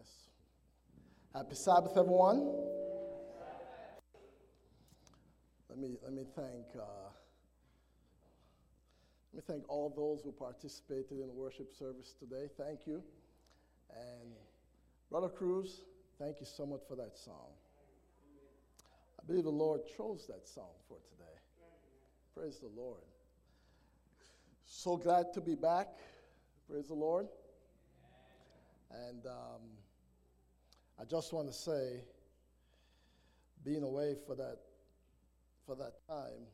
bless. Happy Sabbath, everyone. Let me let me thank uh, let me thank all those who participated in the worship service today. Thank you, and Brother Cruz, thank you so much for that song. I believe the Lord chose that song for today. Praise the Lord. So glad to be back. Praise the Lord. And um, I just want to say, being away for that for that time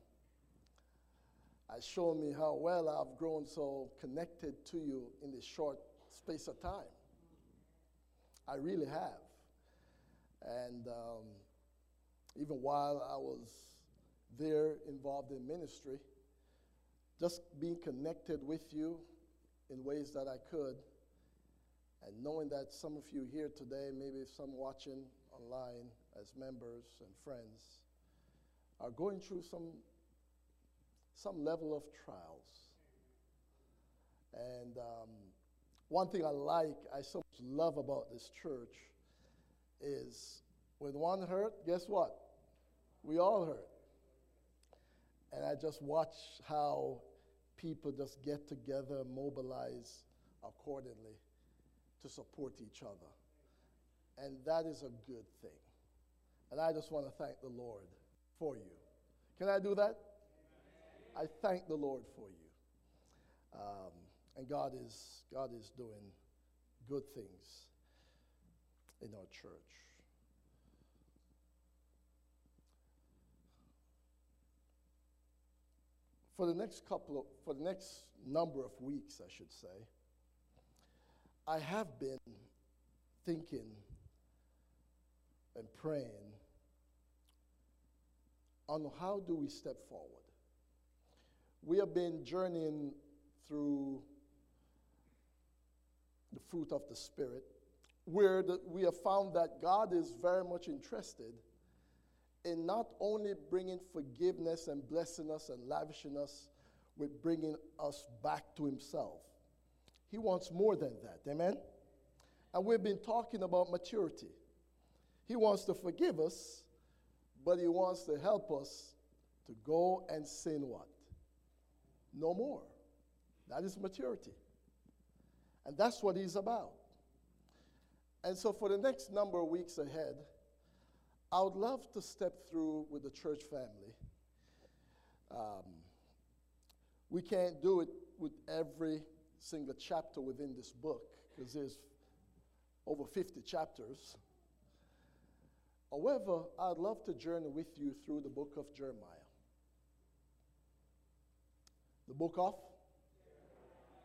has shown me how well I've grown so connected to you in this short space of time. I really have. And um, even while I was there involved in ministry, just being connected with you in ways that I could, and knowing that some of you here today, maybe some watching online as members and friends, are going through some, some level of trials. And um, one thing I like, I so much love about this church is when one hurt, guess what? We all hurt. And I just watch how people just get together, mobilize accordingly to support each other. And that is a good thing. And I just want to thank the Lord for you. Can I do that? I thank the Lord for you. Um, and God is, God is doing good things in our church. For the next couple of, for the next number of weeks, I should say, I have been thinking and praying on how do we step forward. We have been journeying through the fruit of the Spirit, where the, we have found that God is very much interested in not only bringing forgiveness and blessing us and lavishing us with bringing us back to Himself. He wants more than that. Amen? And we've been talking about maturity. He wants to forgive us, but He wants to help us to go and sin what? No more. That is maturity. And that's what He's about. And so, for the next number of weeks ahead, I would love to step through with the church family. Um, we can't do it with every single chapter within this book because there's over 50 chapters. However, I'd love to journey with you through the book of Jeremiah. The book of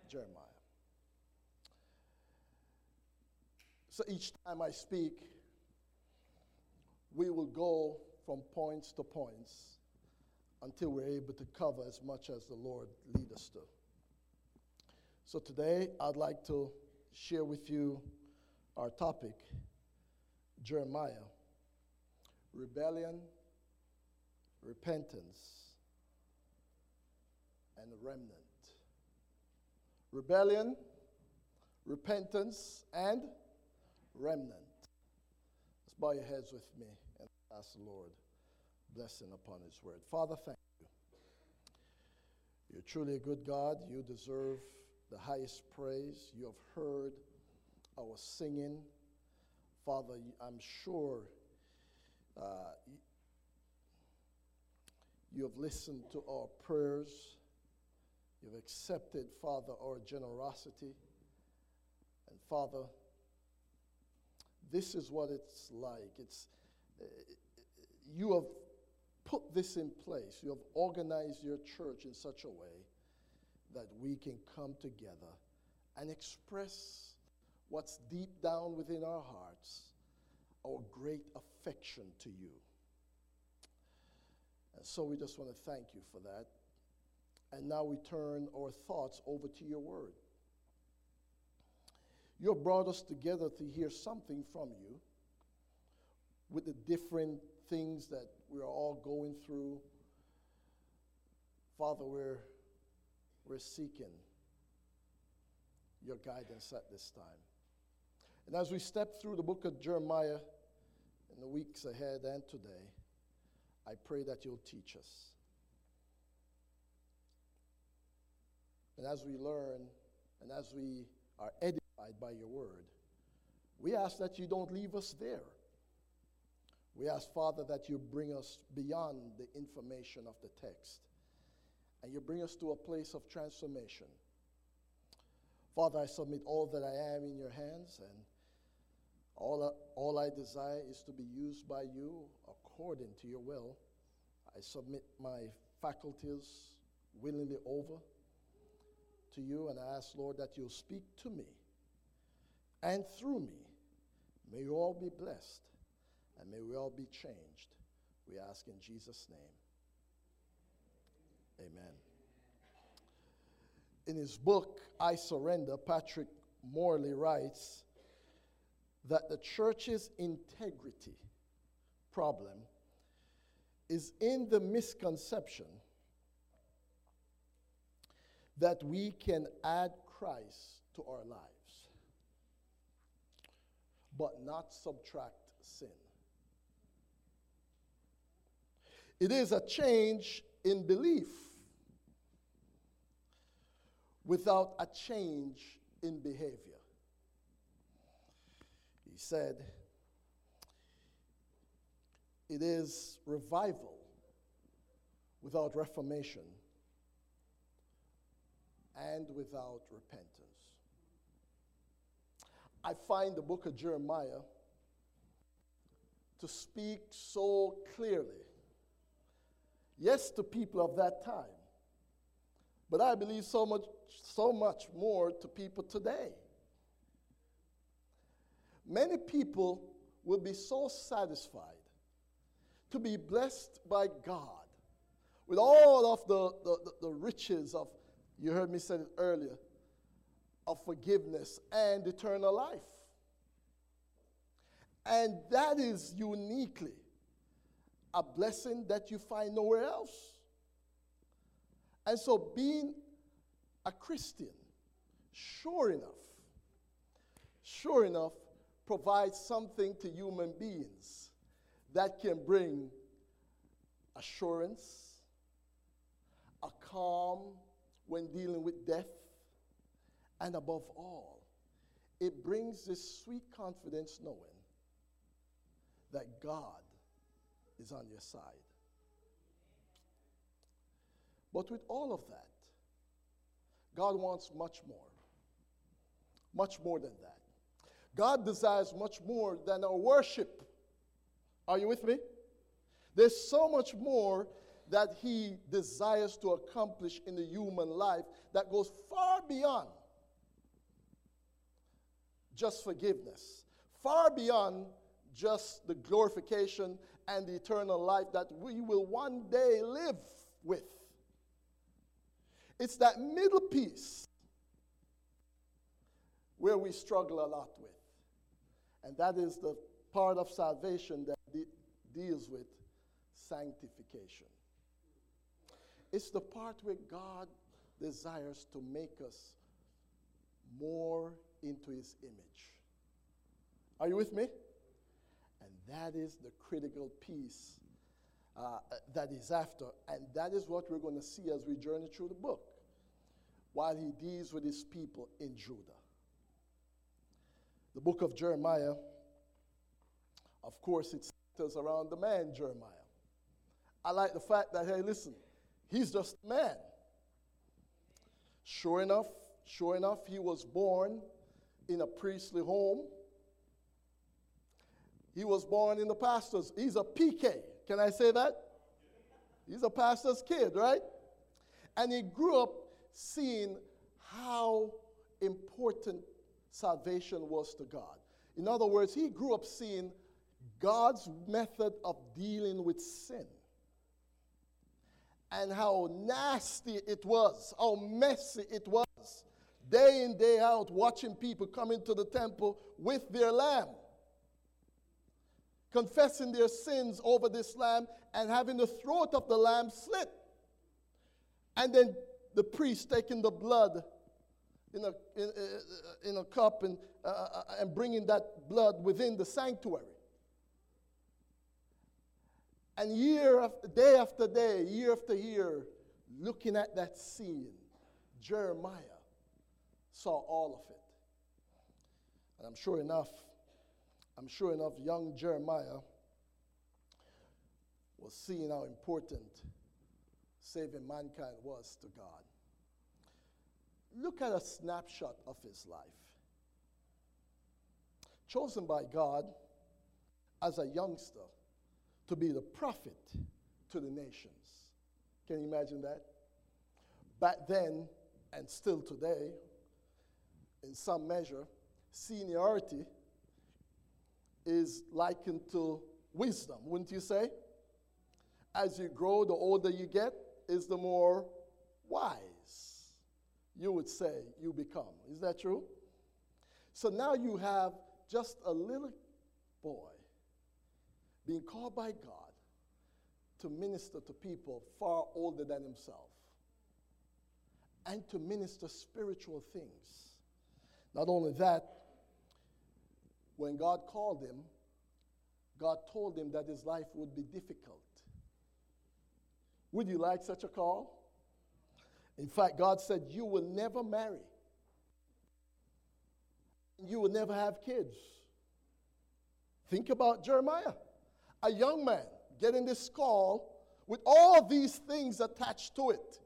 Jeremiah. So each time I speak, we will go from points to points until we're able to cover as much as the Lord lead us to. So today, I'd like to share with you our topic Jeremiah rebellion, repentance, and remnant. Rebellion, repentance, and remnant. Let's bow your heads with me and ask the Lord blessing upon His word. Father, thank you. You're truly a good God. You deserve the highest praise. You have heard our singing. Father, I'm sure uh, you have listened to our prayers. You've accepted, Father, our generosity. And Father, this is what it's like. It's, uh, you have put this in place. You have organized your church in such a way that we can come together and express what's deep down within our hearts, our great affection to you. And so we just want to thank you for that. And now we turn our thoughts over to your word. You have brought us together to hear something from you with the different things that we are all going through. Father, we're, we're seeking your guidance at this time. And as we step through the book of Jeremiah in the weeks ahead and today, I pray that you'll teach us. And as we learn and as we are edified by your word, we ask that you don't leave us there. We ask, Father, that you bring us beyond the information of the text and you bring us to a place of transformation. Father, I submit all that I am in your hands, and all, all I desire is to be used by you according to your will. I submit my faculties willingly over to you, and I ask, Lord, that you'll speak to me and through me. May you all be blessed, and may we all be changed. We ask in Jesus' name. Amen. In his book, I Surrender, Patrick Morley writes that the church's integrity problem is in the misconception that we can add Christ to our lives, but not subtract sin. It is a change in belief without a change in behavior. He said, It is revival without reformation and without repentance. I find the book of Jeremiah to speak so clearly, yes, to people of that time, but I believe so much, so much more to people today. Many people will be so satisfied to be blessed by God with all of the, the, the, riches of, you heard me say it earlier, of forgiveness and eternal life. And that is uniquely a blessing that you find nowhere else. And so, being a Christian, sure enough, sure enough, provides something to human beings that can bring assurance, a calm when dealing with death, and above all, it brings this sweet confidence knowing that God is on your side. But with all of that, God wants much more. Much more than that. God desires much more than our worship. Are you with me? There's so much more that He desires to accomplish in the human life that goes far beyond just forgiveness, far beyond just the glorification and the eternal life that we will one day live with. It's that middle piece where we struggle a lot with. And that is the part of salvation that de- deals with sanctification. It's the part where God desires to make us more into his image. Are you with me? And that is the critical piece uh, that is after. And that is what we're going to see as we journey through the book while he deals with his people in Judah. The book of Jeremiah, of course, it centers around the man Jeremiah. I like the fact that, hey, listen, he's just a man. Sure enough, sure enough, he was born in a priestly home. He was born in the pastor's. He's a PK. Can I say that? He's a pastor's kid, right? And he grew up seeing how important salvation was to God. In other words, he grew up seeing God's method of dealing with sin and how nasty it was, how messy it was, day in, day out, watching people come into the temple with their lamb, confessing their sins over this lamb and having the throat of the lamb slit. And then the priest taking the blood in a, in, uh, in a cup and, uh, uh, and bringing that blood within the sanctuary. And year after day after day, year after year, looking at that scene, Jeremiah saw all of it. And I'm sure enough, I'm sure enough, young Jeremiah was seeing how important saving mankind was to God. Look at a snapshot of his life. Chosen by God as a youngster to be the prophet to the nations. Can you imagine that? Back then, and still today, in some measure, seniority is likened to wisdom, wouldn't you say? As you grow, the older you get, is the more wise you would say you become. Is that true? So now you have just a little boy being called by God to minister to people far older than himself and to minister spiritual things. Not only that, when God called him, God told him that his life would be difficult. Would you like such a call? In fact, God said, You will never marry, you will never have kids. Think about Jeremiah, a young man getting this call with all these things attached to it.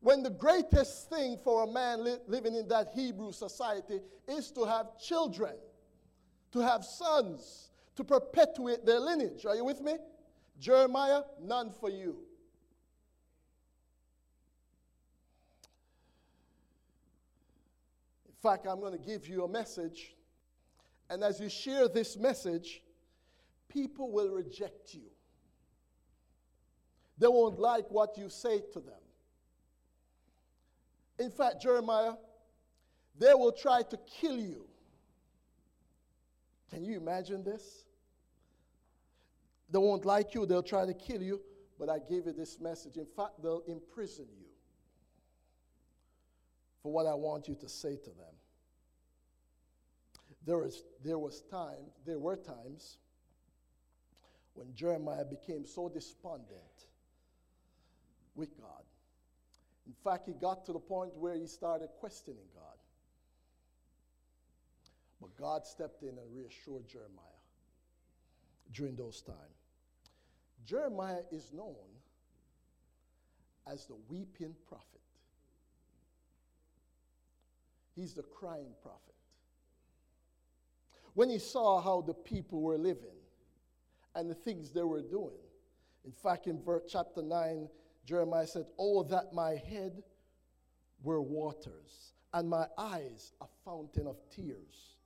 When the greatest thing for a man li- living in that Hebrew society is to have children, to have sons, to perpetuate their lineage. Are you with me? Jeremiah, none for you. In fact, I'm going to give you a message, and as you share this message, people will reject you. They won't like what you say to them. In fact, Jeremiah, they will try to kill you. Can you imagine this? They won't like you, they'll try to kill you, but I gave you this message. In fact, they'll imprison you for what I want you to say to them. There, is, there was time, there were times when Jeremiah became so despondent with God. In fact, he got to the point where he started questioning God. But God stepped in and reassured Jeremiah during those times. Jeremiah is known as the weeping prophet. He's the crying prophet. When he saw how the people were living and the things they were doing, in fact, in verse, chapter 9, Jeremiah said, Oh, that my head were waters and my eyes a fountain of tears,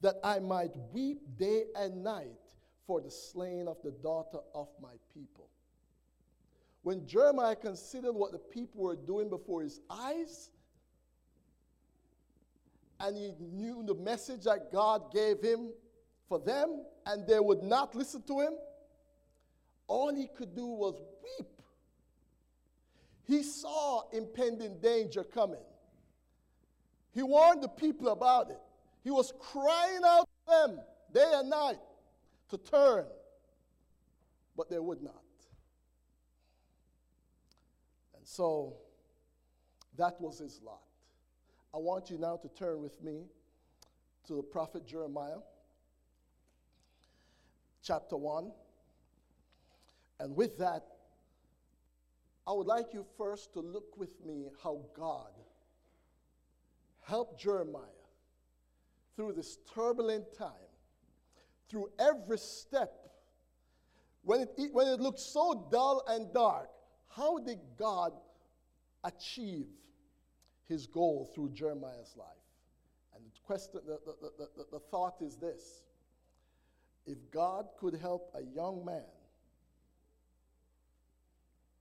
that I might weep day and night for the slain of the daughter of my people. When Jeremiah considered what the people were doing before his eyes, and he knew the message that God gave him for them, and they would not listen to him, all he could do was weep. He saw impending danger coming. He warned the people about it. He was crying out to them day and night to turn, but they would not. And so that was his lot. I want you now to turn with me to the prophet Jeremiah, chapter 1. And with that, I would like you first to look with me how God helped Jeremiah through this turbulent time through every step. When it, when it looked so dull and dark, how did God achieve his goal through Jeremiah's life? And the, question, the, the, the, the thought is this if God could help a young man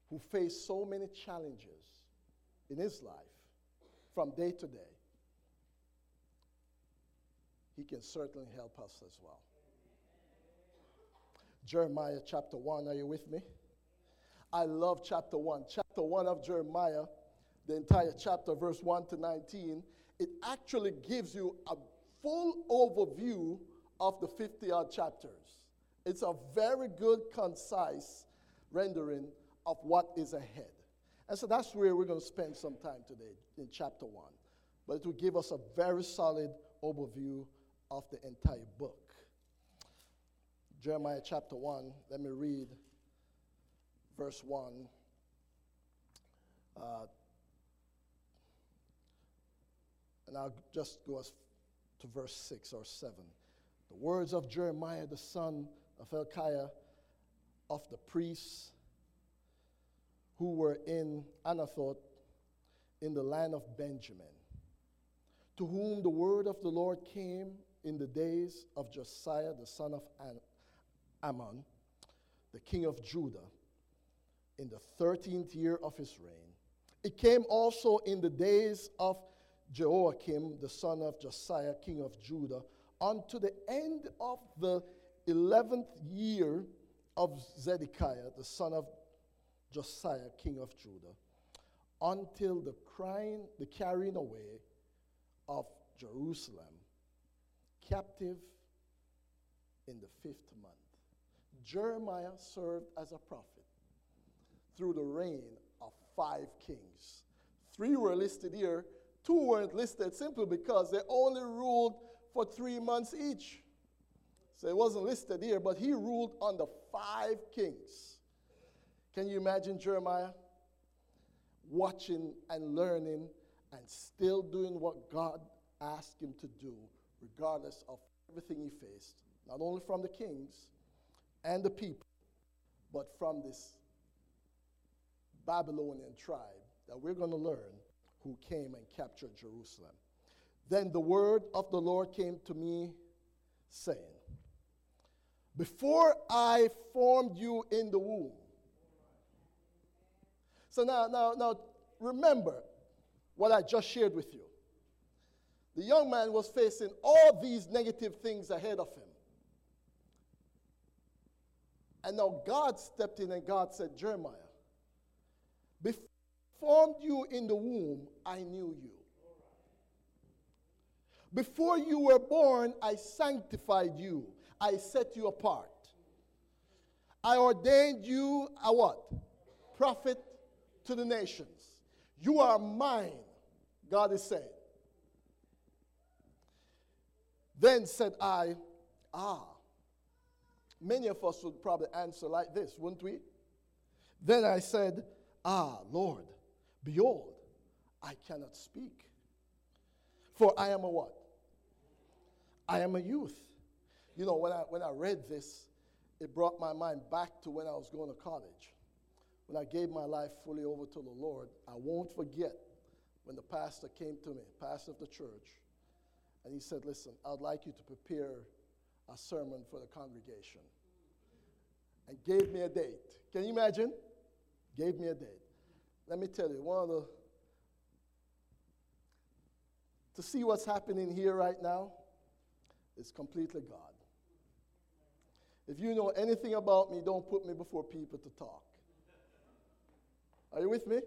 who faced so many challenges in his life from day to day, he can certainly help us as well. Jeremiah chapter 1. Are you with me? I love chapter 1. Chapter 1 of Jeremiah the entire chapter, verse 1 to 19, it actually gives you a full overview of the 50 odd chapters. It's a very good, concise rendering of what is ahead. And so that's where we're going to spend some time today in chapter 1. But it will give us a very solid overview of the entire book. Jeremiah chapter 1, let me read verse 1. Uh, and I'll just go to verse 6 or 7. The words of Jeremiah, the son of Hilkiah, of the priests who were in Anathoth in the land of Benjamin, to whom the word of the Lord came in the days of Josiah, the son of Amon, the king of Judah, in the 13th year of his reign. It came also in the days of Jehoiakim, the son of Josiah, king of Judah, unto the end of the 11th year of Zedekiah, the son of Josiah, king of Judah, until the crying, the carrying away of Jerusalem, captive in the fifth month. Jeremiah served as a prophet through the reign of five kings. Three were listed here, two weren't listed simply because they only ruled for three months each. So it wasn't listed here, but he ruled under five kings. Can you imagine Jeremiah watching and learning and still doing what God asked him to do, regardless of everything he faced, not only from the kings and the people, but from this Babylonian tribe that we're going to learn who came and captured Jerusalem. Then the word of the Lord came to me, saying, Before I formed you in the womb. So now, now, now, remember what I just shared with you. The young man was facing all these negative things ahead of him. And now God stepped in and God said, Jeremiah, before I formed you in the womb, I knew you. Before you were born, I sanctified you. I set you apart. I ordained you a what? Prophet to the nations. You are mine, God is saying. Then said I, Ah. Many of us would probably answer like this, wouldn't we? Then I said, Ah, Lord, behold, I cannot speak. For I am a what? I am a youth. You know, when I, when I read this, it brought my mind back to when I was going to college. When I gave my life fully over to the Lord, I won't forget when the pastor came to me, pastor of the church, and he said, Listen, I'd like you to prepare a sermon for the congregation. And gave me a date. Can you imagine? Gave me a date. Let me tell you, one of the to see what's happening here right now, is completely God. If you know anything about me, don't put me before people to talk. Are you with me?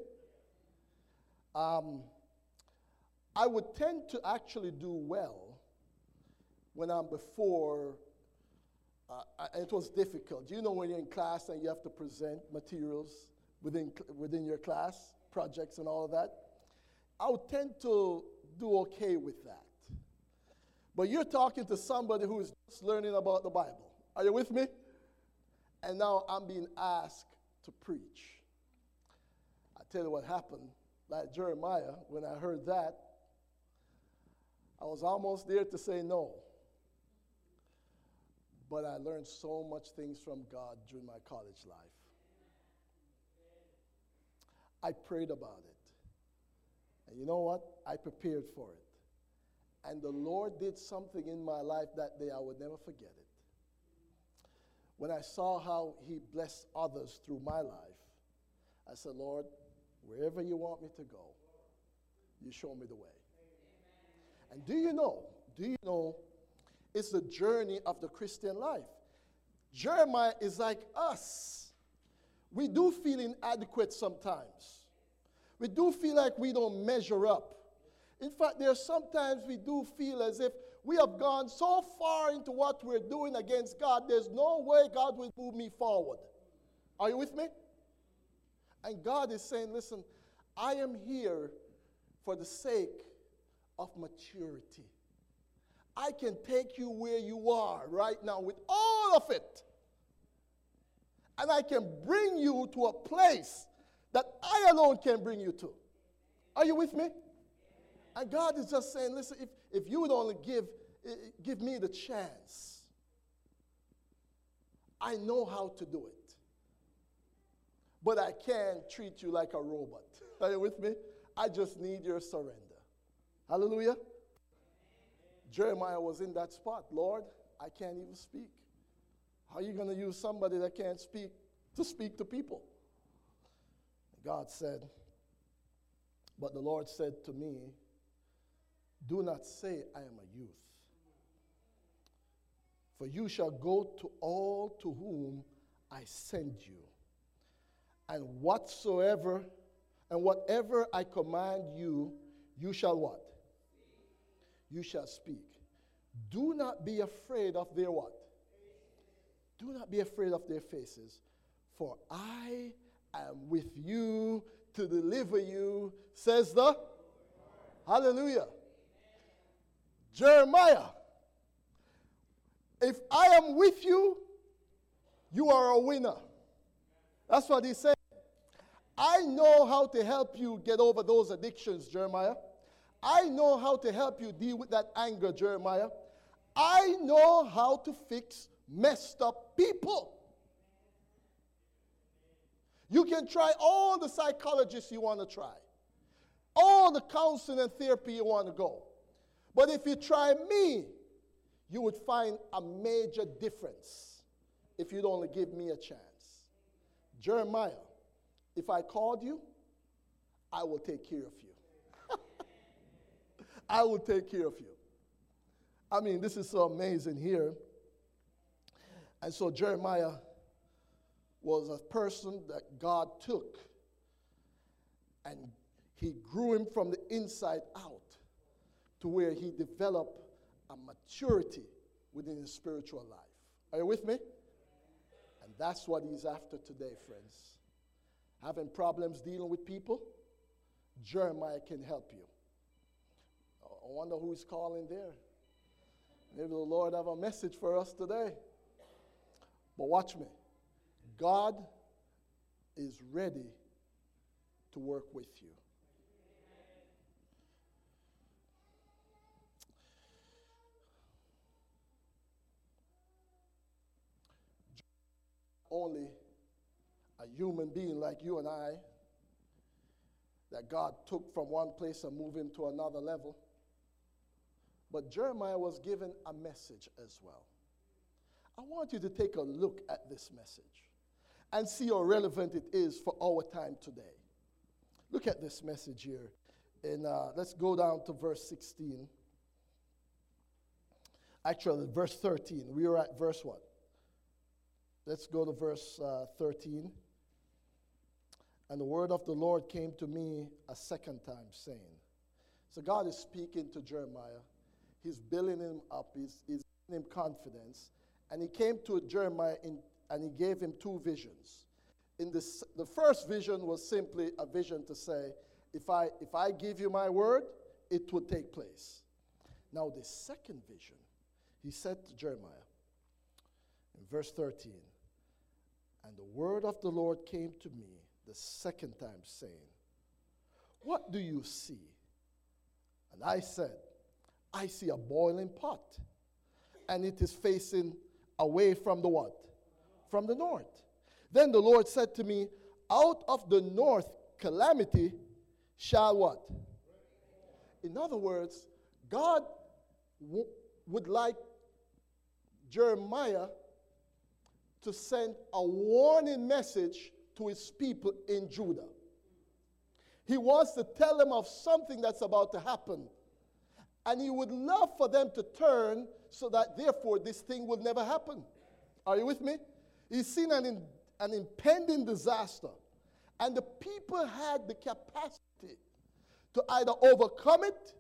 Um, I would tend to actually do well when I'm before, uh, it was difficult. You know, when you're in class and you have to present materials within, within your class, projects and all of that, I would tend to do okay with that. But you're talking to somebody who is just learning about the Bible. Are you with me? And now I'm being asked to preach. I tell you what happened. Like Jeremiah, when I heard that, I was almost there to say no. But I learned so much things from God during my college life. I prayed about it. And you know what? I prepared for it. And the Lord did something in my life that day, I would never forget it. When I saw how He blessed others through my life, I said, Lord, wherever you want me to go, you show me the way. And do you know, do you know, it's the journey of the Christian life. Jeremiah is like us. We do feel inadequate sometimes. We do feel like we don't measure up. In fact, there are sometimes we do feel as if we have gone so far into what we're doing against God, there's no way God will move me forward. Are you with me? And God is saying, listen, I am here for the sake of maturity. I can take you where you are right now with all of it. And I can bring you to a place that I alone can bring you to. Are you with me? And God is just saying, listen, if, if you would only give, eh, give me the chance, I know how to do it. But I can't treat you like a robot. Are you with me? I just need your surrender. Hallelujah. Jeremiah was in that spot. Lord, I can't even speak. How are you going to use somebody that can't speak to speak to people? God said, But the Lord said to me, Do not say, I am a youth. For you shall go to all to whom I send you. And whatsoever, and whatever I command you, you shall what? You shall speak. Do not be afraid of their what? Do not be afraid of their faces, for I am with you to deliver you, says the Hallelujah. Jeremiah, if I am with you, you are a winner. That's what he said. I know how to help you get over those addictions, Jeremiah. I know how to help you deal with that anger, Jeremiah. I know how to fix messed up people. You can try all the psychologists you want to try, all the counseling and therapy you want to go. But if you try me, you would find a major difference if you'd only give me a chance. Jeremiah, if I called you, I will take care of you. I will take care of you. I mean, this is so amazing here. And so Jeremiah was a person that God took and he grew him from the inside out to where he developed a maturity within his spiritual life. Are you with me? And that's what he's after today, friends. Having problems dealing with people? Jeremiah can help you. I wonder who's calling there. Maybe the Lord have a message for us today. But watch me. God is ready to work with you. Only a human being like you and I that God took from one place and moved him to another level. But Jeremiah was given a message as well. I want you to take a look at this message and see how relevant it is for our time today. Look at this message here. And uh, let's go down to verse 16. Actually, verse 13. We are at verse 1. Let's go to verse uh, 13. And the word of the Lord came to me a second time, saying, So God is speaking to Jeremiah. He's building him up, he's, he's giving him confidence. And he came to Jeremiah in, and he gave him two visions. In this, the first vision was simply a vision to say, if I, if I give you my word, it would take place. Now, the second vision, he said to Jeremiah in verse 13, And the word of the Lord came to me the second time, saying, What do you see? And I said, I see a boiling pot, and it is facing away from the what? From the north. Then the Lord said to me, Out of the north calamity shall what? In other words, God w- would like Jeremiah to send a warning message to his people in Judah. He wants to tell them of something that's about to happen. And he would love for them to turn so that therefore this thing will never happen. Are you with me? He's seen an, in, an impending disaster. And the people had the capacity to either overcome it,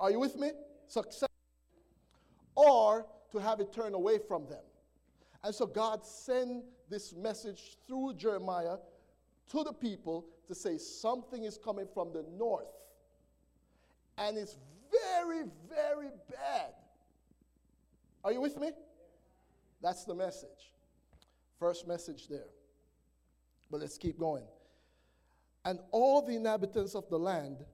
are you with me? Success, or to have it turn away from them. And so God sent this message through Jeremiah to the people to say something is coming from the north. And it's very, very bad. Are you with me? That's the message. First message there. But let's keep going. And all the inhabitants of the land,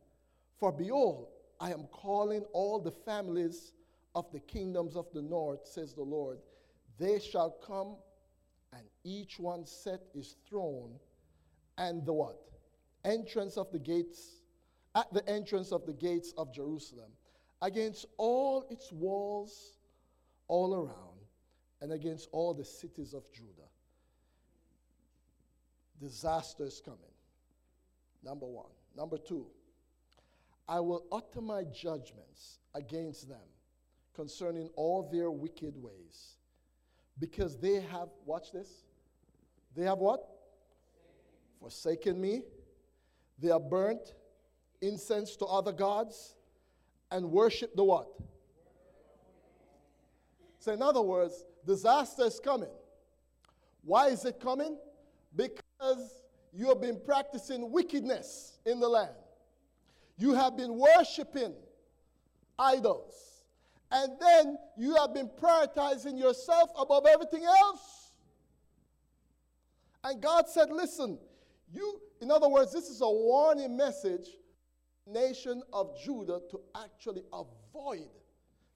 for behold, I am calling all the families of the kingdoms of the north, says the Lord. They shall come, and each one set his throne, and the what? Entrance of the gates, at the entrance of the gates of Jerusalem, against all its walls all around, and against all the cities of Judah. Disaster is coming. Number one. Number two, I will utter my judgments against them concerning all their wicked ways. Because they have, watch this, they have what? Forsaken me. They are burnt incense to other gods and worship the what? So, in other words, disaster is coming. Why is it coming? Because you have been practicing wickedness in the land. You have been worshiping idols. And then you have been prioritizing yourself above everything else. And God said, listen, you, in other words, this is a warning message, nation of Judah, to actually avoid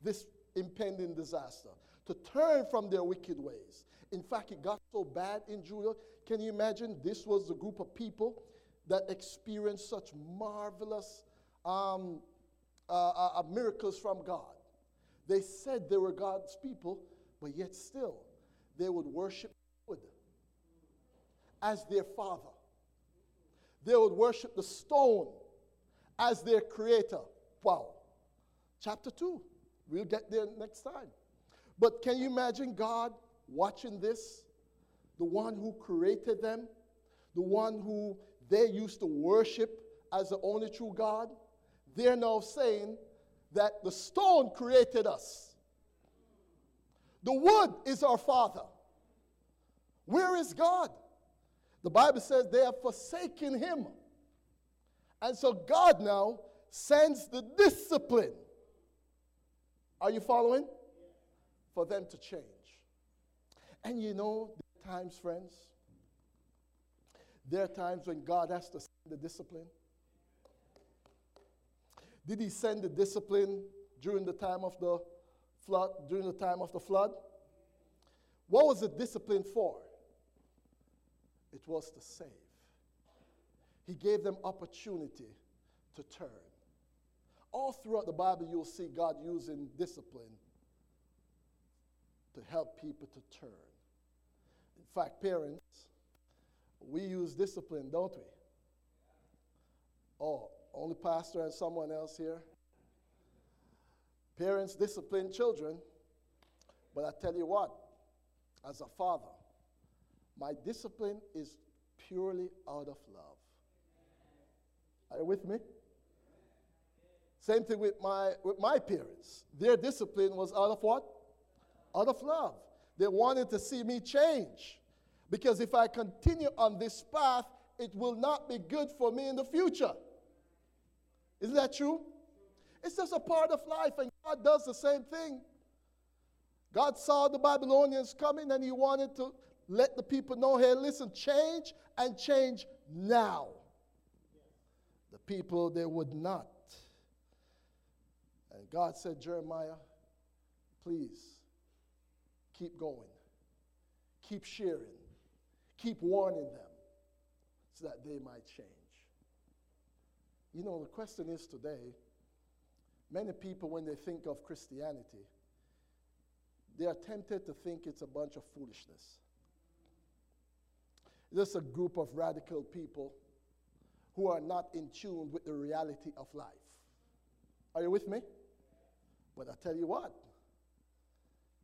this impending disaster, to turn from their wicked ways. In fact, it got so bad in Judah. Can you imagine? This was the group of people that experienced such marvelous um, uh, uh, uh, miracles from God. They said they were God's people, but yet still they would worship wood as their father. They would worship the stone as their creator. Wow. Chapter 2. We'll get there next time. But can you imagine God watching this? The one who created them, the one who they used to worship as the only true God they're now saying that the stone created us. The wood is our father. Where is God? The Bible says they have forsaken him. And so God now sends the discipline. Are you following? For them to change. And you know, there are times, friends, there are times when God has to send the discipline. Did he send the discipline during the time of the flood, during the time of the flood? What was the discipline for? It was to save. He gave them opportunity to turn. All throughout the Bible, you'll see God using discipline to help people to turn. In fact, parents, we use discipline, don't we? Oh, only pastor and someone else here. Parents discipline children, but I tell you what, as a father, my discipline is purely out of love. Are you with me? Same thing with my, with my parents. Their discipline was out of what? Out of love. They wanted to see me change. Because if I continue on this path, it will not be good for me in the future. Isn't that true? It's just a part of life, and God does the same thing. God saw the Babylonians coming, and He wanted to let the people know hey, listen, change and change now. The people, they would not. And God said, Jeremiah, please keep going, keep sharing, keep warning them so that they might change. You know, the question is today many people, when they think of Christianity, they are tempted to think it's a bunch of foolishness. It's a group of radical people who are not in tune with the reality of life. Are you with me? But I tell you what,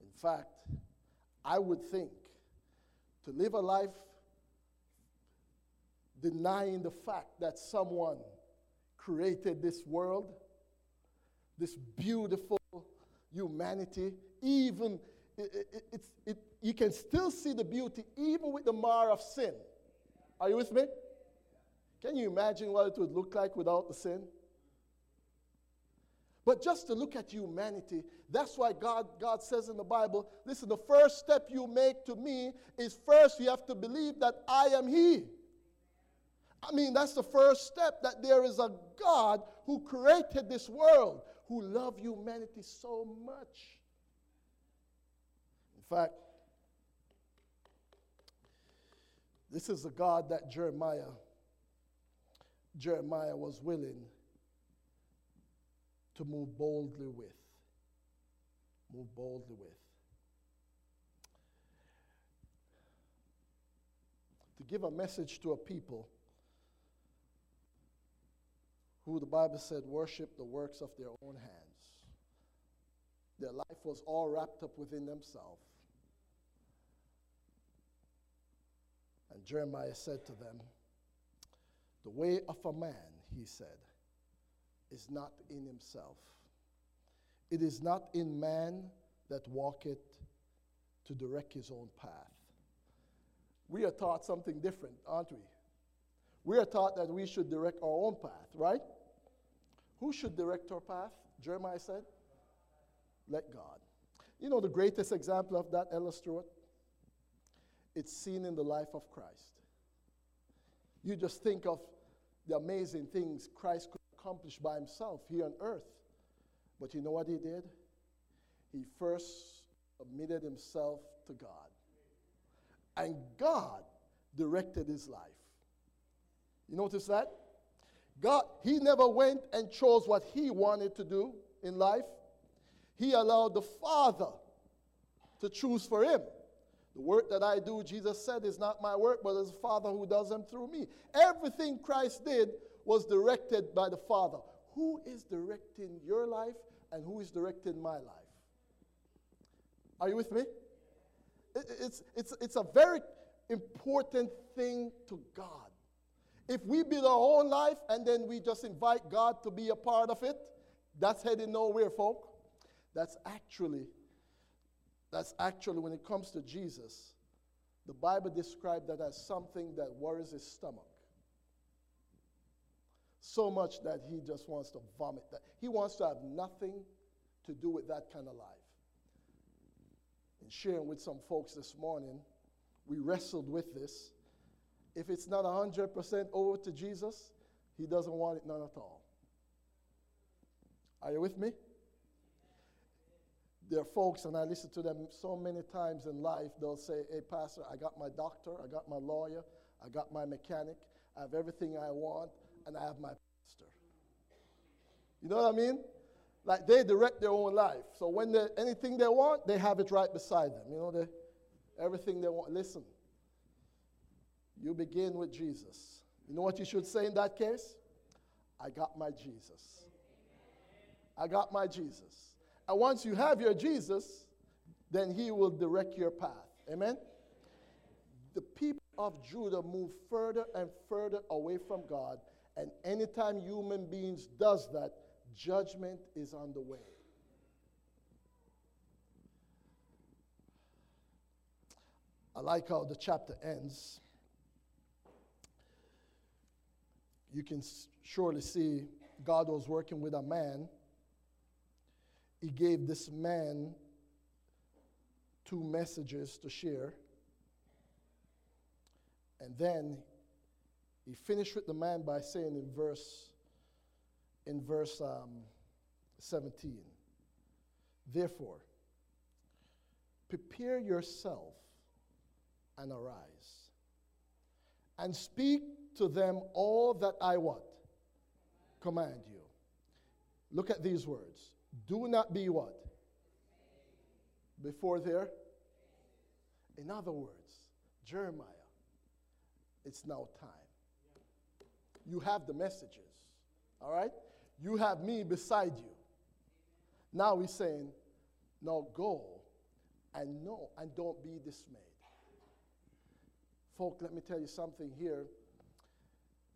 in fact, I would think to live a life denying the fact that someone created this world, this beautiful humanity, even it, it, it's, it, you can still see the beauty even with the mar of sin. Are you with me? Can you imagine what it would look like without the sin? But just to look at humanity, that's why God, God says in the Bible listen, the first step you make to me is first you have to believe that I am He. I mean, that's the first step that there is a God who created this world, who loved humanity so much. In fact, this is the God that Jeremiah Jeremiah was willing to move boldly with. Move boldly with. To give a message to a people who the Bible said worship the works of their own hands. Their life was all wrapped up within themselves. And Jeremiah said to them, The way of a man, he said, is not in himself. It is not in man that walketh to direct his own path. We are taught something different, aren't we? We are taught that we should direct our own path, right? Who should direct our path? Jeremiah said, Let God. You know the greatest example of that, Ella? It's seen in the life of Christ. You just think of the amazing things Christ could accomplish by himself here on earth. But you know what he did? He first submitted himself to God. And God directed his life. You notice that? God, he never went and chose what he wanted to do in life. He allowed the Father to choose for him. The work that I do, Jesus said, is not my work, but it's the Father who does them through me. Everything Christ did was directed by the Father. Who is directing your life and who is directing my life? Are you with me? It's, it's, it's a very important thing to God. If we build our own life and then we just invite God to be a part of it, that's heading nowhere, folk. That's actually, that's actually when it comes to Jesus, the Bible described that as something that worries his stomach so much that he just wants to vomit that. He wants to have nothing to do with that kind of life. In sharing with some folks this morning, we wrestled with this. If it's not 100% over to Jesus, he doesn't want it none at all. Are you with me? There are folks, and I listen to them so many times in life, they'll say, Hey, Pastor, I got my doctor, I got my lawyer, I got my mechanic, I have everything I want and I have my pastor. You know what I mean? Like they direct their own life. So when they anything they want, they have it right beside them. You know, they, everything they want. Listen, you begin with Jesus. You know what you should say in that case? I got my Jesus. I got my Jesus. And once you have your Jesus, then he will direct your path. Amen? The people of Judah move further and further away from God and anytime human beings does that, judgment is on the way. I like how the chapter ends. You can surely see God was working with a man. He gave this man two messages to share. And then he finished with the man by saying in verse, in verse um, 17, Therefore, prepare yourself and arise, and speak to them all that I what? Command you. Look at these words. Do not be what? Before there? In other words, Jeremiah, it's now time you have the messages. All right? You have me beside you. Now he's saying, now go and know and don't be dismayed. Folk, let me tell you something here.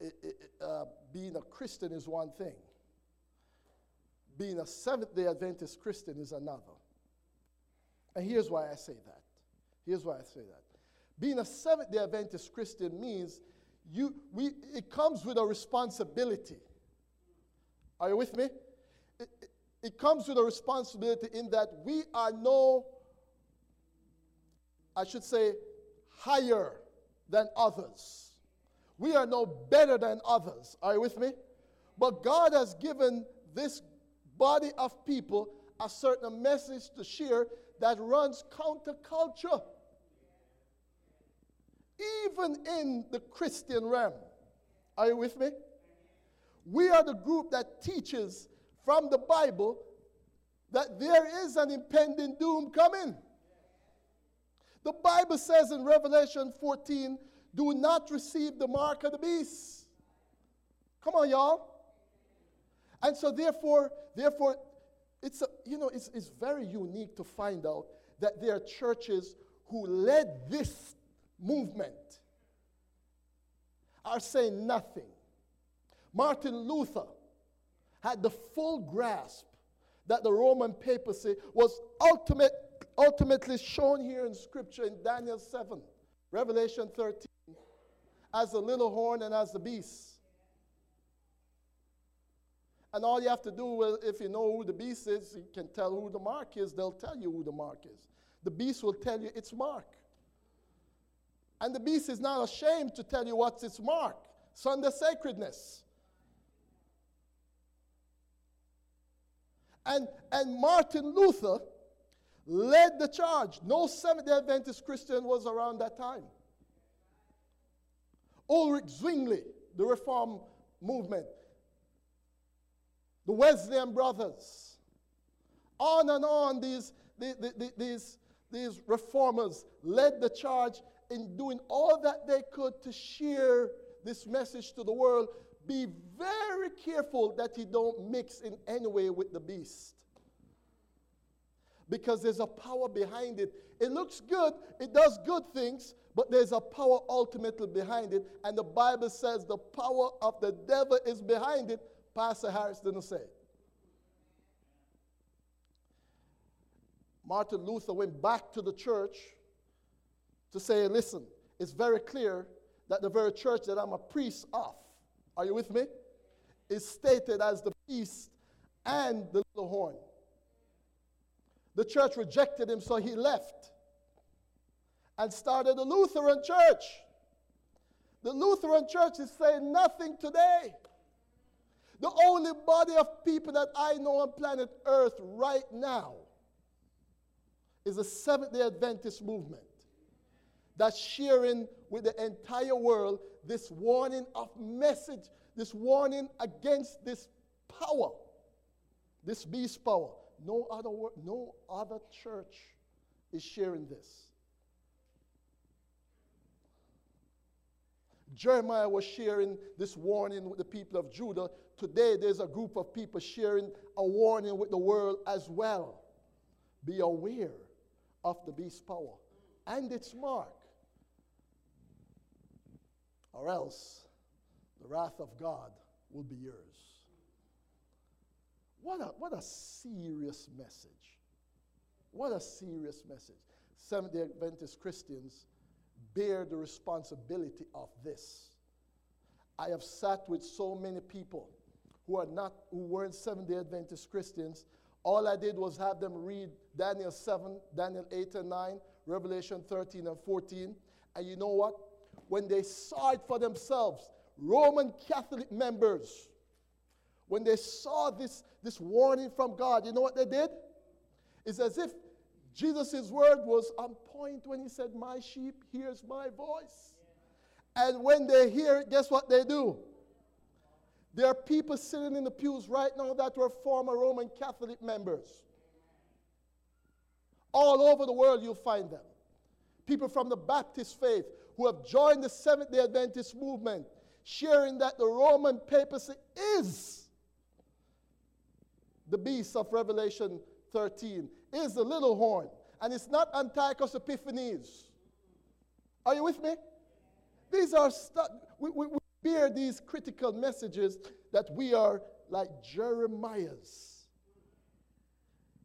it, it, uh, being a Christian is one thing, being a Seventh day Adventist Christian is another. And here's why I say that. Here's why I say that. Being a Seventh day Adventist Christian means you, we, it comes with a responsibility. Are you with me? It, it, it comes with a responsibility in that we are no, I should say, higher than others. We are no better than others. Are you with me? But God has given this body of people a certain message to share that runs counterculture. Even in the Christian realm. Are you with me? We are the group that teaches from the Bible that there is an impending doom coming. The Bible says in Revelation 14 do not receive the mark of the beast. Come on, y'all. And so therefore, therefore, it's a, you know, it's, it's very unique to find out that there are churches who led this movement are saying nothing. Martin Luther had the full grasp that the Roman papacy was ultimate, ultimately shown here in Scripture in Daniel 7, Revelation 13 as the little horn and as the beast. And all you have to do, is, if you know who the beast is, you can tell who the mark is, they'll tell you who the mark is. The beast will tell you its mark. And the beast is not ashamed to tell you what's its mark. It's under sacredness. And, and Martin Luther led the charge. No Seventh day Adventist Christian was around that time. Ulrich Zwingli, the Reform movement, the Wesleyan brothers, on and on, these, these, these reformers led the charge in doing all that they could to share this message to the world. Be very careful that you don't mix in any way with the beast. Because there's a power behind it. It looks good, it does good things, but there's a power ultimately behind it. And the Bible says the power of the devil is behind it. Pastor Harris didn't say. it. Martin Luther went back to the church to say, listen, it's very clear that the very church that I'm a priest of, are you with me? Is stated as the beast and the little horn. The church rejected him, so he left and started a Lutheran church. The Lutheran church is saying nothing today. The only body of people that I know on planet Earth right now is the Seventh day Adventist movement that's sharing with the entire world this warning of message, this warning against this power, this beast power. No other, no other church is sharing this. Jeremiah was sharing this warning with the people of Judah. Today, there's a group of people sharing a warning with the world as well. Be aware of the beast power and its mark, or else the wrath of God will be yours. What a, what a serious message. What a serious message. Seventh day Adventist Christians bear the responsibility of this. I have sat with so many people who are not who weren't Seventh-day Adventist Christians. All I did was have them read Daniel 7, Daniel 8 and 9, Revelation 13 and 14. And you know what? When they saw it for themselves, Roman Catholic members, when they saw this, this warning from God, you know what they did? It's as if Jesus' word was on point when he said, My sheep hears my voice. And when they hear it, guess what they do? There are people sitting in the pews right now that were former Roman Catholic members. All over the world, you'll find them. People from the Baptist faith who have joined the Seventh day Adventist movement, sharing that the Roman papacy is the beast of Revelation 13 is the little horn. And it's not Antiochus Epiphanes. Are you with me? These are. We, we, we bear these critical messages that we are like Jeremiah's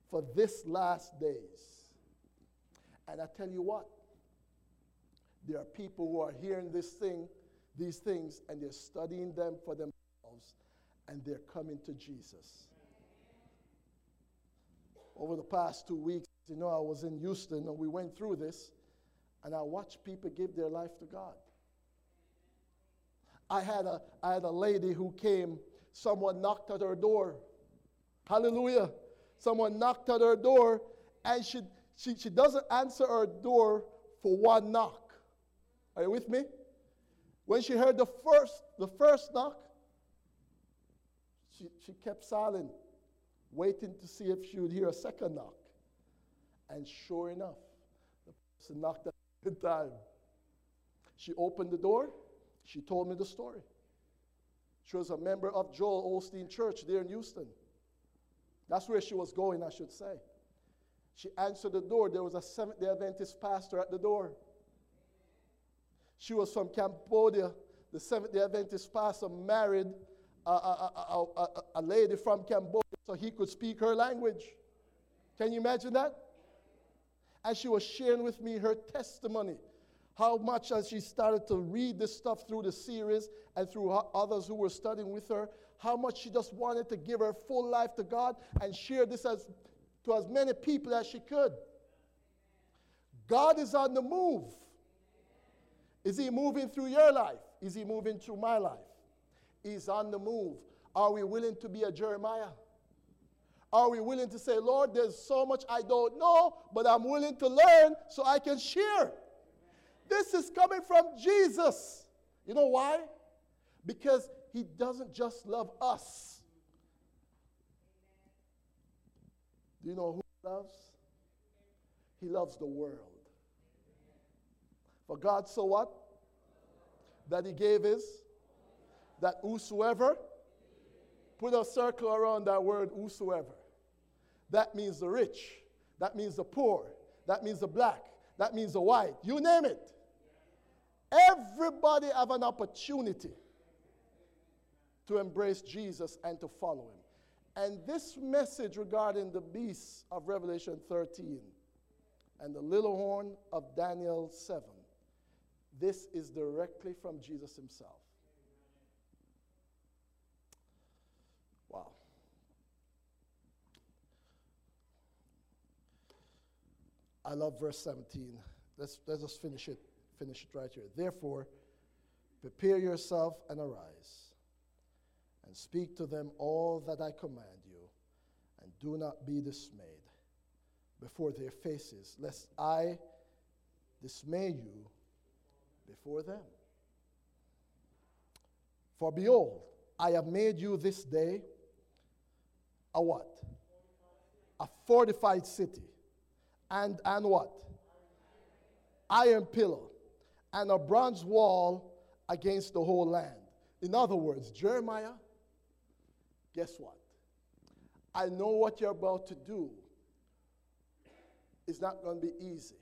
for this last days. And I tell you what, there are people who are hearing this thing, these things, and they're studying them for themselves, and they're coming to Jesus. Over the past two weeks, you know, I was in Houston and we went through this, and I watched people give their life to God. I had a, I had a lady who came, someone knocked at her door. Hallelujah. Someone knocked at her door, and she, she, she doesn't answer her door for one knock. Are you with me? When she heard the first, the first knock, she, she kept silent, waiting to see if she would hear a second knock. And sure enough, the person knocked at the time. She opened the door. She told me the story. She was a member of Joel Osteen Church there in Houston. That's where she was going, I should say. She answered the door. There was a Seventh day Adventist pastor at the door. She was from Cambodia. The Seventh day Adventist pastor married a, a, a, a, lady from Cambodia so he could speak her language. Can you imagine that? And she was sharing with me her testimony. How much as she started to read this stuff through the series and through others who were studying with her, how much she just wanted to give her full life to God and share this as, to as many people as she could. God is on the move. Is He moving through your life? Is He moving through my life? He's on the move. Are we willing to be a Jeremiah? Are we willing to say, Lord, there's so much I don't know, but I'm willing to learn so I can share? This is coming from Jesus. You know why? Because he doesn't just love us. Do you know who he loves? He loves the world. For God so what? That he gave his, that whosoever, put a circle around that word whosoever. That means the rich, that means the poor, that means the black, that means the white, you name it. Everybody have an opportunity to embrace Jesus and to follow him. And this message regarding the beasts of Revelation 13 and the little horn of Daniel 7 this is directly from Jesus himself. Wow. I love verse 17. Let's, let's just finish it, finish it right here. Therefore, prepare yourself and arise, and speak to them all that I command you, and do not be dismayed before their faces, lest I dismay you before them. For behold, I have made you this day a what? A fortified city. And, and what? Iron pillar. And a bronze wall against the whole land. In other words, Jeremiah, guess what? I know what you're about to do is not going to be easy.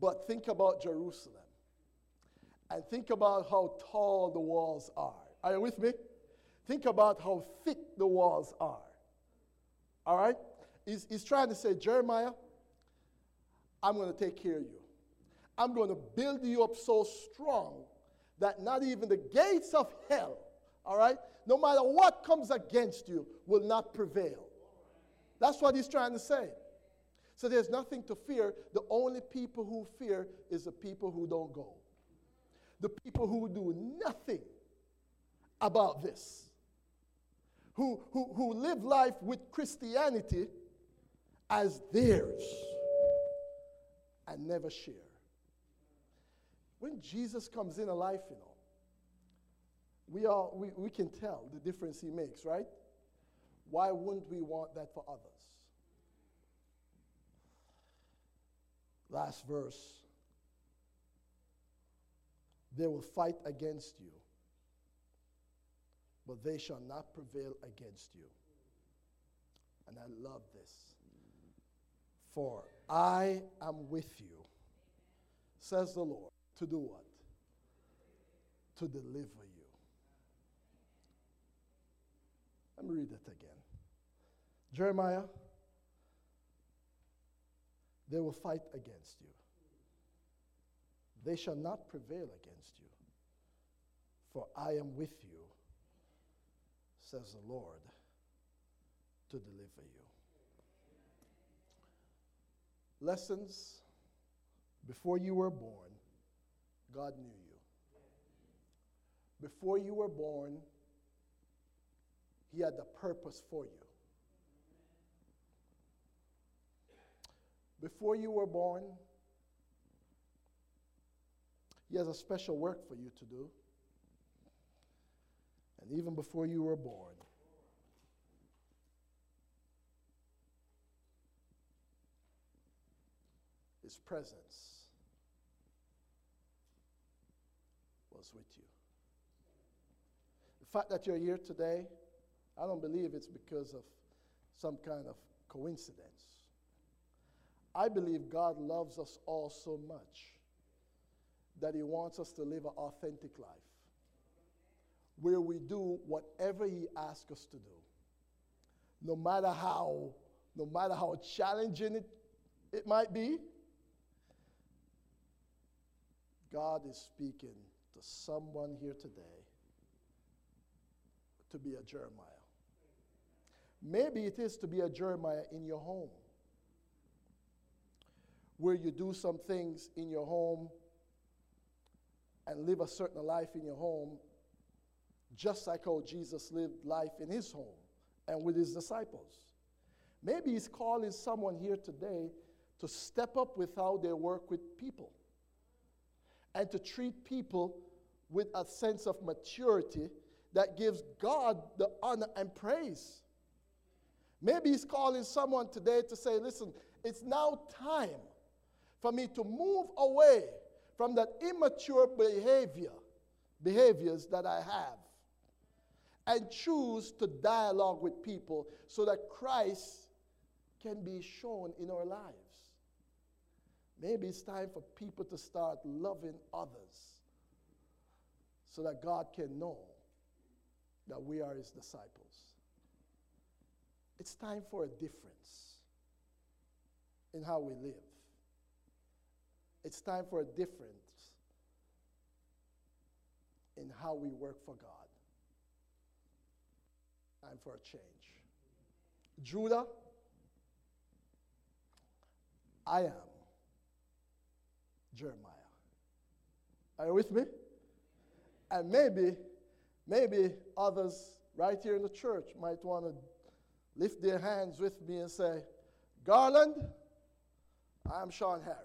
But think about Jerusalem and think about how tall the walls are. Are you with me? Think about how thick the walls are. All right? He's, he's trying to say, Jeremiah, I'm going to take care of you. I'm going to build you up so strong that not even the gates of hell, all right, no matter what comes against you, will not prevail. That's what he's trying to say. So there's nothing to fear. The only people who fear is the people who don't go the people who do nothing about this, who, who, who live life with Christianity as theirs and never share. When Jesus comes in a life, you know, we, all, we, we can tell the difference he makes, right? Why wouldn't we want that for others? Last verse they will fight against you, but they shall not prevail against you. And I love this. For I am with you, says the Lord, to do what? to deliver you. Let me read it again. Jeremiah, they will fight against you. They shall not prevail against you, for I am with you, says the Lord, to deliver you. Lessons before you were born, God knew you. Before you were born, He had a purpose for you. Before you were born, He has a special work for you to do. And even before you were born, Presence was with you. The fact that you're here today, I don't believe it's because of some kind of coincidence. I believe God loves us all so much that He wants us to live an authentic life where we do whatever He asks us to do. No matter how, no matter how challenging it, it might be, God is speaking to someone here today to be a Jeremiah. Maybe it is to be a Jeremiah in your home, where you do some things in your home and live a certain life in your home, just like how Jesus lived life in his home and with his disciples. Maybe he's calling someone here today to step up with how they work with people and to treat people with a sense of maturity that gives God the honor and praise. Maybe He's calling someone today to say, listen, it's now time for me to move away from that immature behavior, behaviors that I have, and choose to dialogue with people so that Christ can be shown in our lives. Maybe it's time for people to start loving others so that God can know that we are his disciples. It's time for a difference in how we live. It's time for a difference in how we work for God. Time for a change. Judah, I am Jeremiah. Are you with me? And maybe, maybe others right here in the church might want to lift their hands with me and say, Garland, I'm Sean Harris.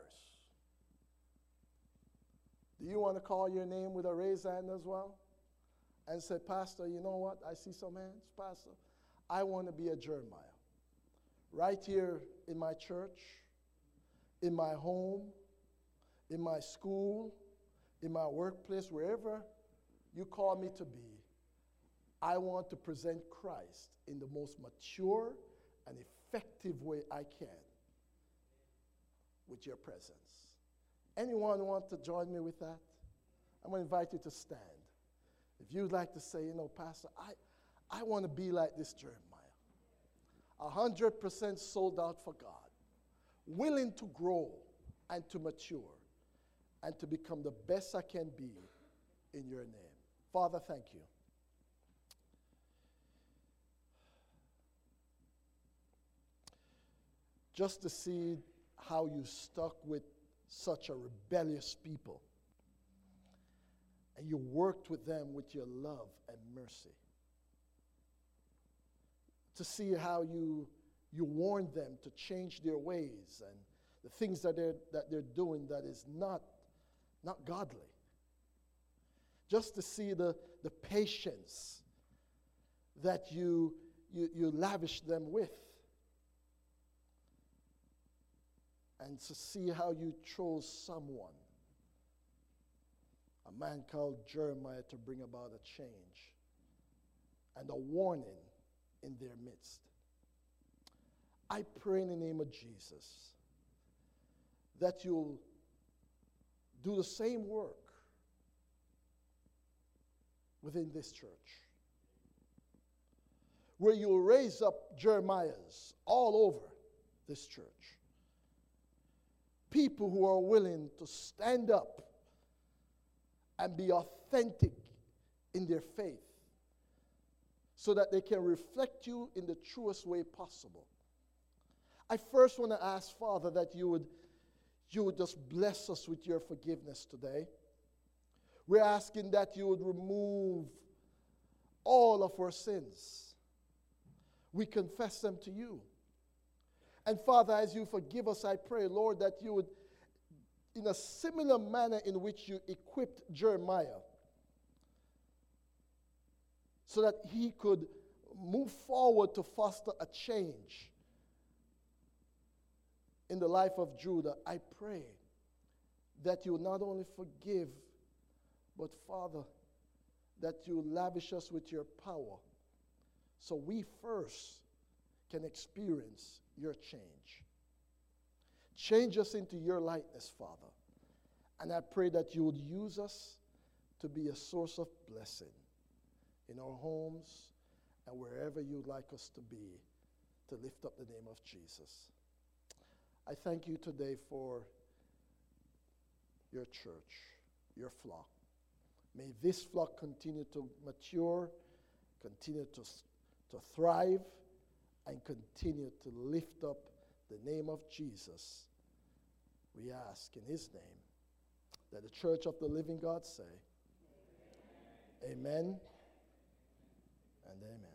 Do you want to call your name with a raised hand as well? And say, Pastor, you know what? I see some hands. Pastor, I want to be a Jeremiah. Right here in my church, in my home, in my school, in my workplace, wherever you call me to be, I want to present Christ in the most mature and effective way I can with your presence. Anyone want to join me with that? I'm going to invite you to stand. If you'd like to say, you know, Pastor, I, I want to be like this Jeremiah. 100% sold out for God, willing to grow and to mature and to become the best I can be in your name. Father, thank you. Just to see how you stuck with such a rebellious people and you worked with them with your love and mercy. To see how you, you warned them to change their ways and the things that they're, that they're doing that is not, not godly just to see the, the patience that you, you, you lavish them with. And to see how you chose someone, a man called Jeremiah, to bring about a change and a warning in their midst. I pray in the name of Jesus that you'll do the same work within this church. Where you raise up Jeremiahs all over this church. People who are willing to stand up and be authentic in their faith so that they can reflect you in the truest way possible. I first want to ask, Father, that you would, you would just bless us with your forgiveness today. We're asking that you would remove all of our sins. We confess them to you. And Father, as you forgive us, I pray, Lord, that you would, in a similar manner in which you equipped Jeremiah, so that he could move forward to foster a change in the life of Judah, I pray that you not only forgive, but Father, that you lavish us with your power so we first can experience your change. Change us into your likeness, Father. And I pray that you would use us to be a source of blessing in our homes and wherever you'd like us to be to lift up the name of Jesus. I thank you today for your church, your flock. May this flock continue to mature, continue to, to thrive, and continue to lift up the name of Jesus. We ask in his name that the church of the living God say, Amen, amen and amen.